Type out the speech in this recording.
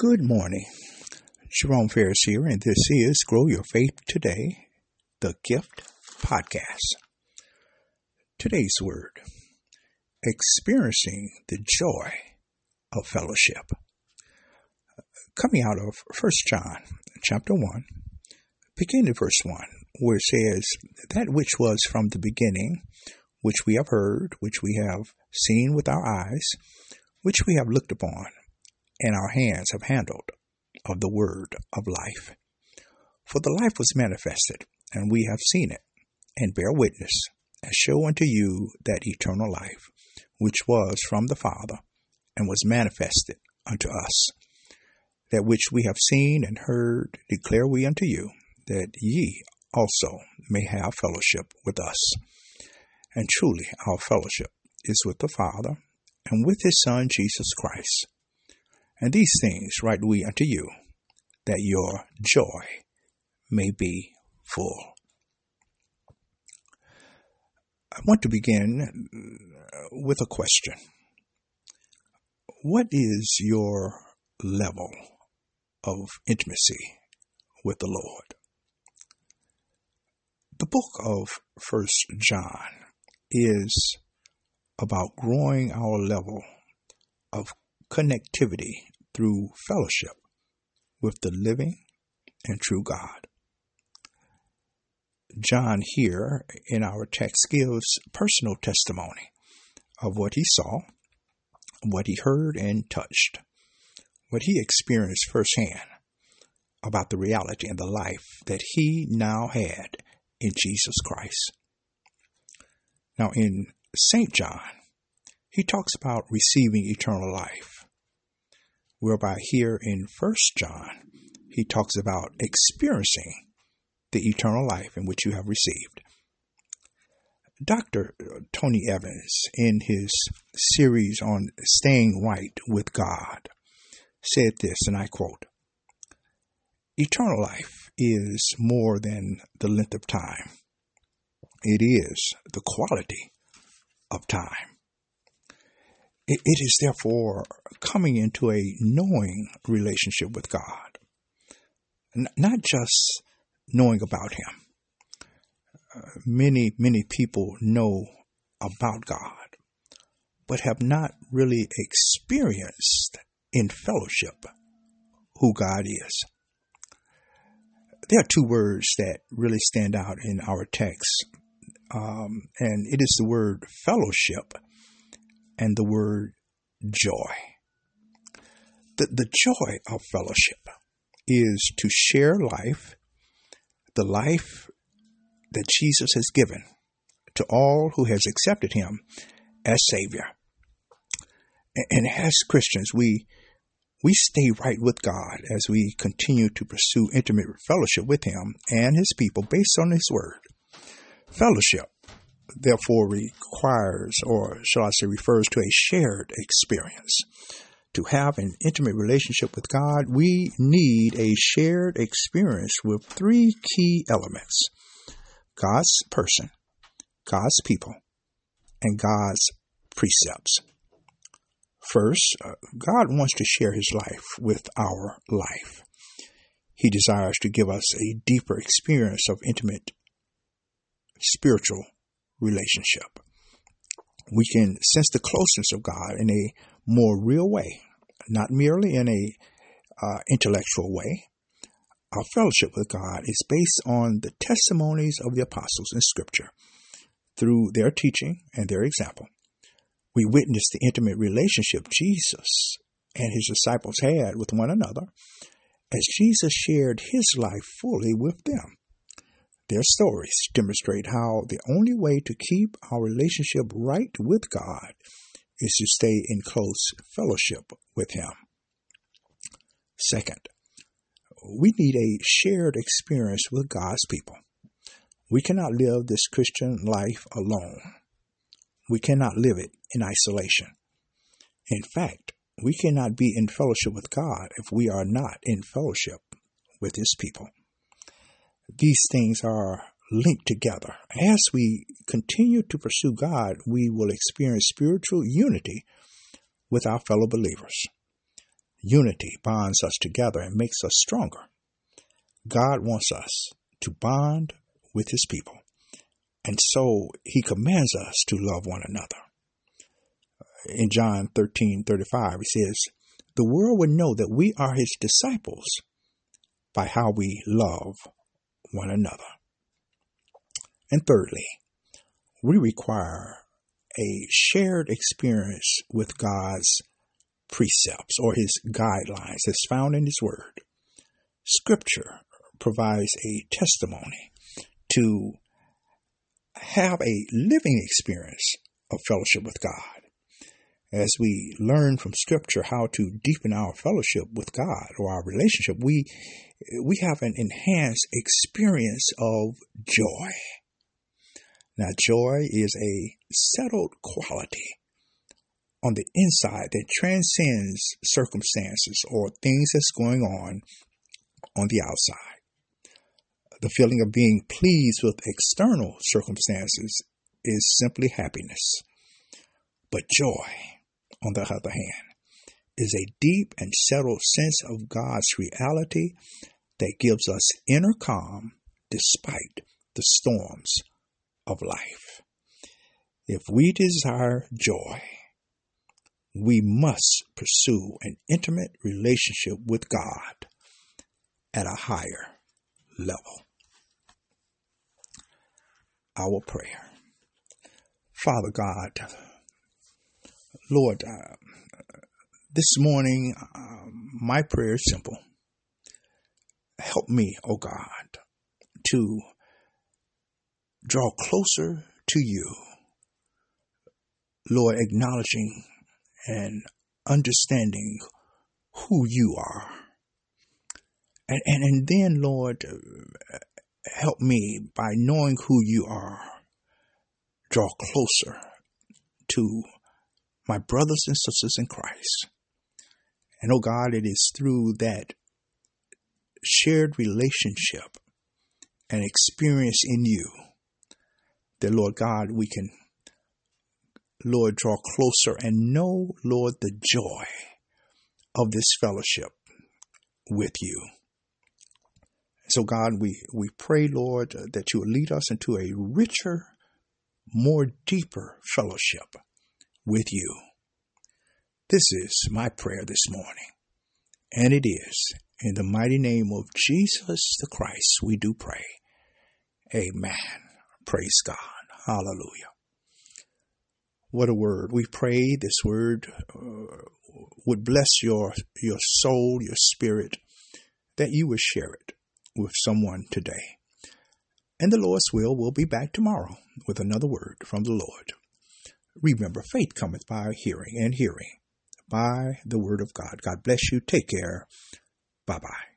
Good morning. Jerome Ferris here, and this is Grow Your Faith Today, the Gift Podcast. Today's word experiencing the joy of fellowship. Coming out of 1 John chapter 1, beginning verse 1, where it says, That which was from the beginning, which we have heard, which we have seen with our eyes, which we have looked upon and our hands have handled of the word of life. For the life was manifested, and we have seen it, and bear witness, and show unto you that eternal life, which was from the Father, and was manifested unto us. That which we have seen and heard declare we unto you, that ye also may have fellowship with us. And truly our fellowship is with the Father, and with his Son Jesus Christ and these things write we unto you, that your joy may be full. I want to begin uh, with a question. What is your level of intimacy with the Lord? The book of First John is about growing our level of connectivity through fellowship with the living and true God. John here in our text gives personal testimony of what he saw, what he heard and touched, what he experienced firsthand about the reality and the life that he now had in Jesus Christ. Now, in St. John, he talks about receiving eternal life, whereby here in First John, he talks about experiencing the eternal life in which you have received. Dr. Tony Evans, in his series on staying right with God, said this, and I quote Eternal life is more than the length of time, it is the quality of time. It, is therefore coming into a knowing relationship with God, not just knowing about Him. Uh, many, many people know about God, but have not really experienced in fellowship who God is. There are two words that really stand out in our text, um, and it is the word fellowship and the word joy. The, the joy of fellowship is to share life, the life that Jesus has given to all who has accepted him as Savior. And as Christians, we we stay right with God as we continue to pursue intimate fellowship with Him and His people based on His Word. Fellowship therefore requires, or shall I say, refers to a shared experience. To have an intimate relationship with God, we need a shared experience with three key elements God's person, God's people, and God's precepts. First, uh, God wants to share his life with our life. He desires to give us a deeper experience of intimate spiritual relationship. We can sense the closeness of God in a more real way, not merely in a uh, intellectual way. Our fellowship with God is based on the testimonies of the apostles in Scripture. Through their teaching and their example, we witness the intimate relationship Jesus and his disciples had with one another as Jesus shared his life fully with them. Their stories demonstrate how the only way to keep our relationship right with God is to stay in close fellowship with Him. Second, we need a shared experience with God's people. We cannot live this Christian life alone. We cannot live it in isolation. In fact, we cannot be in fellowship with God if we are not in fellowship with His people these things are linked together. As we continue to pursue God, we will experience spiritual unity with our fellow believers. Unity bonds us together and makes us stronger. God wants us to bond with his people. And so he commands us to love one another. In John 13 35, he says, The world will know that we are his disciples by how we love one another. And thirdly, we require a shared experience with God's precepts or his guidelines as found in his word. Scripture provides a testimony to have a living experience of fellowship with God. As we learn from Scripture how to deepen our fellowship with God or our relationship, we we have an enhanced experience of joy. Now, joy is a settled quality on the inside that transcends circumstances or things that's going on on the outside. The feeling of being pleased with external circumstances is simply happiness. But joy, on the other hand, is a deep and settled sense of God's reality that gives us inner calm despite the storms of life. If we desire joy, we must pursue an intimate relationship with God at a higher level. Our prayer. Father God, Lord, uh, this morning, uh, my prayer is simple. Help me, O oh God, to draw closer to you. Lord, acknowledging and understanding who you are. And, and, and then, Lord, help me by knowing who you are, draw closer to my brothers and sisters in Christ. And oh God, it is through that shared relationship and experience in you that, Lord God, we can, Lord, draw closer and know, Lord, the joy of this fellowship with you. So, God, we, we pray, Lord, that you will lead us into a richer, more deeper fellowship with you. This is my prayer this morning. And it is in the mighty name of Jesus the Christ we do pray. Amen. Praise God. Hallelujah. What a word. We pray this word uh, would bless your, your soul, your spirit, that you would share it with someone today. And the Lord's will, we'll be back tomorrow with another word from the Lord. Remember, faith cometh by hearing, and hearing by the word of God. God bless you. Take care. Bye bye.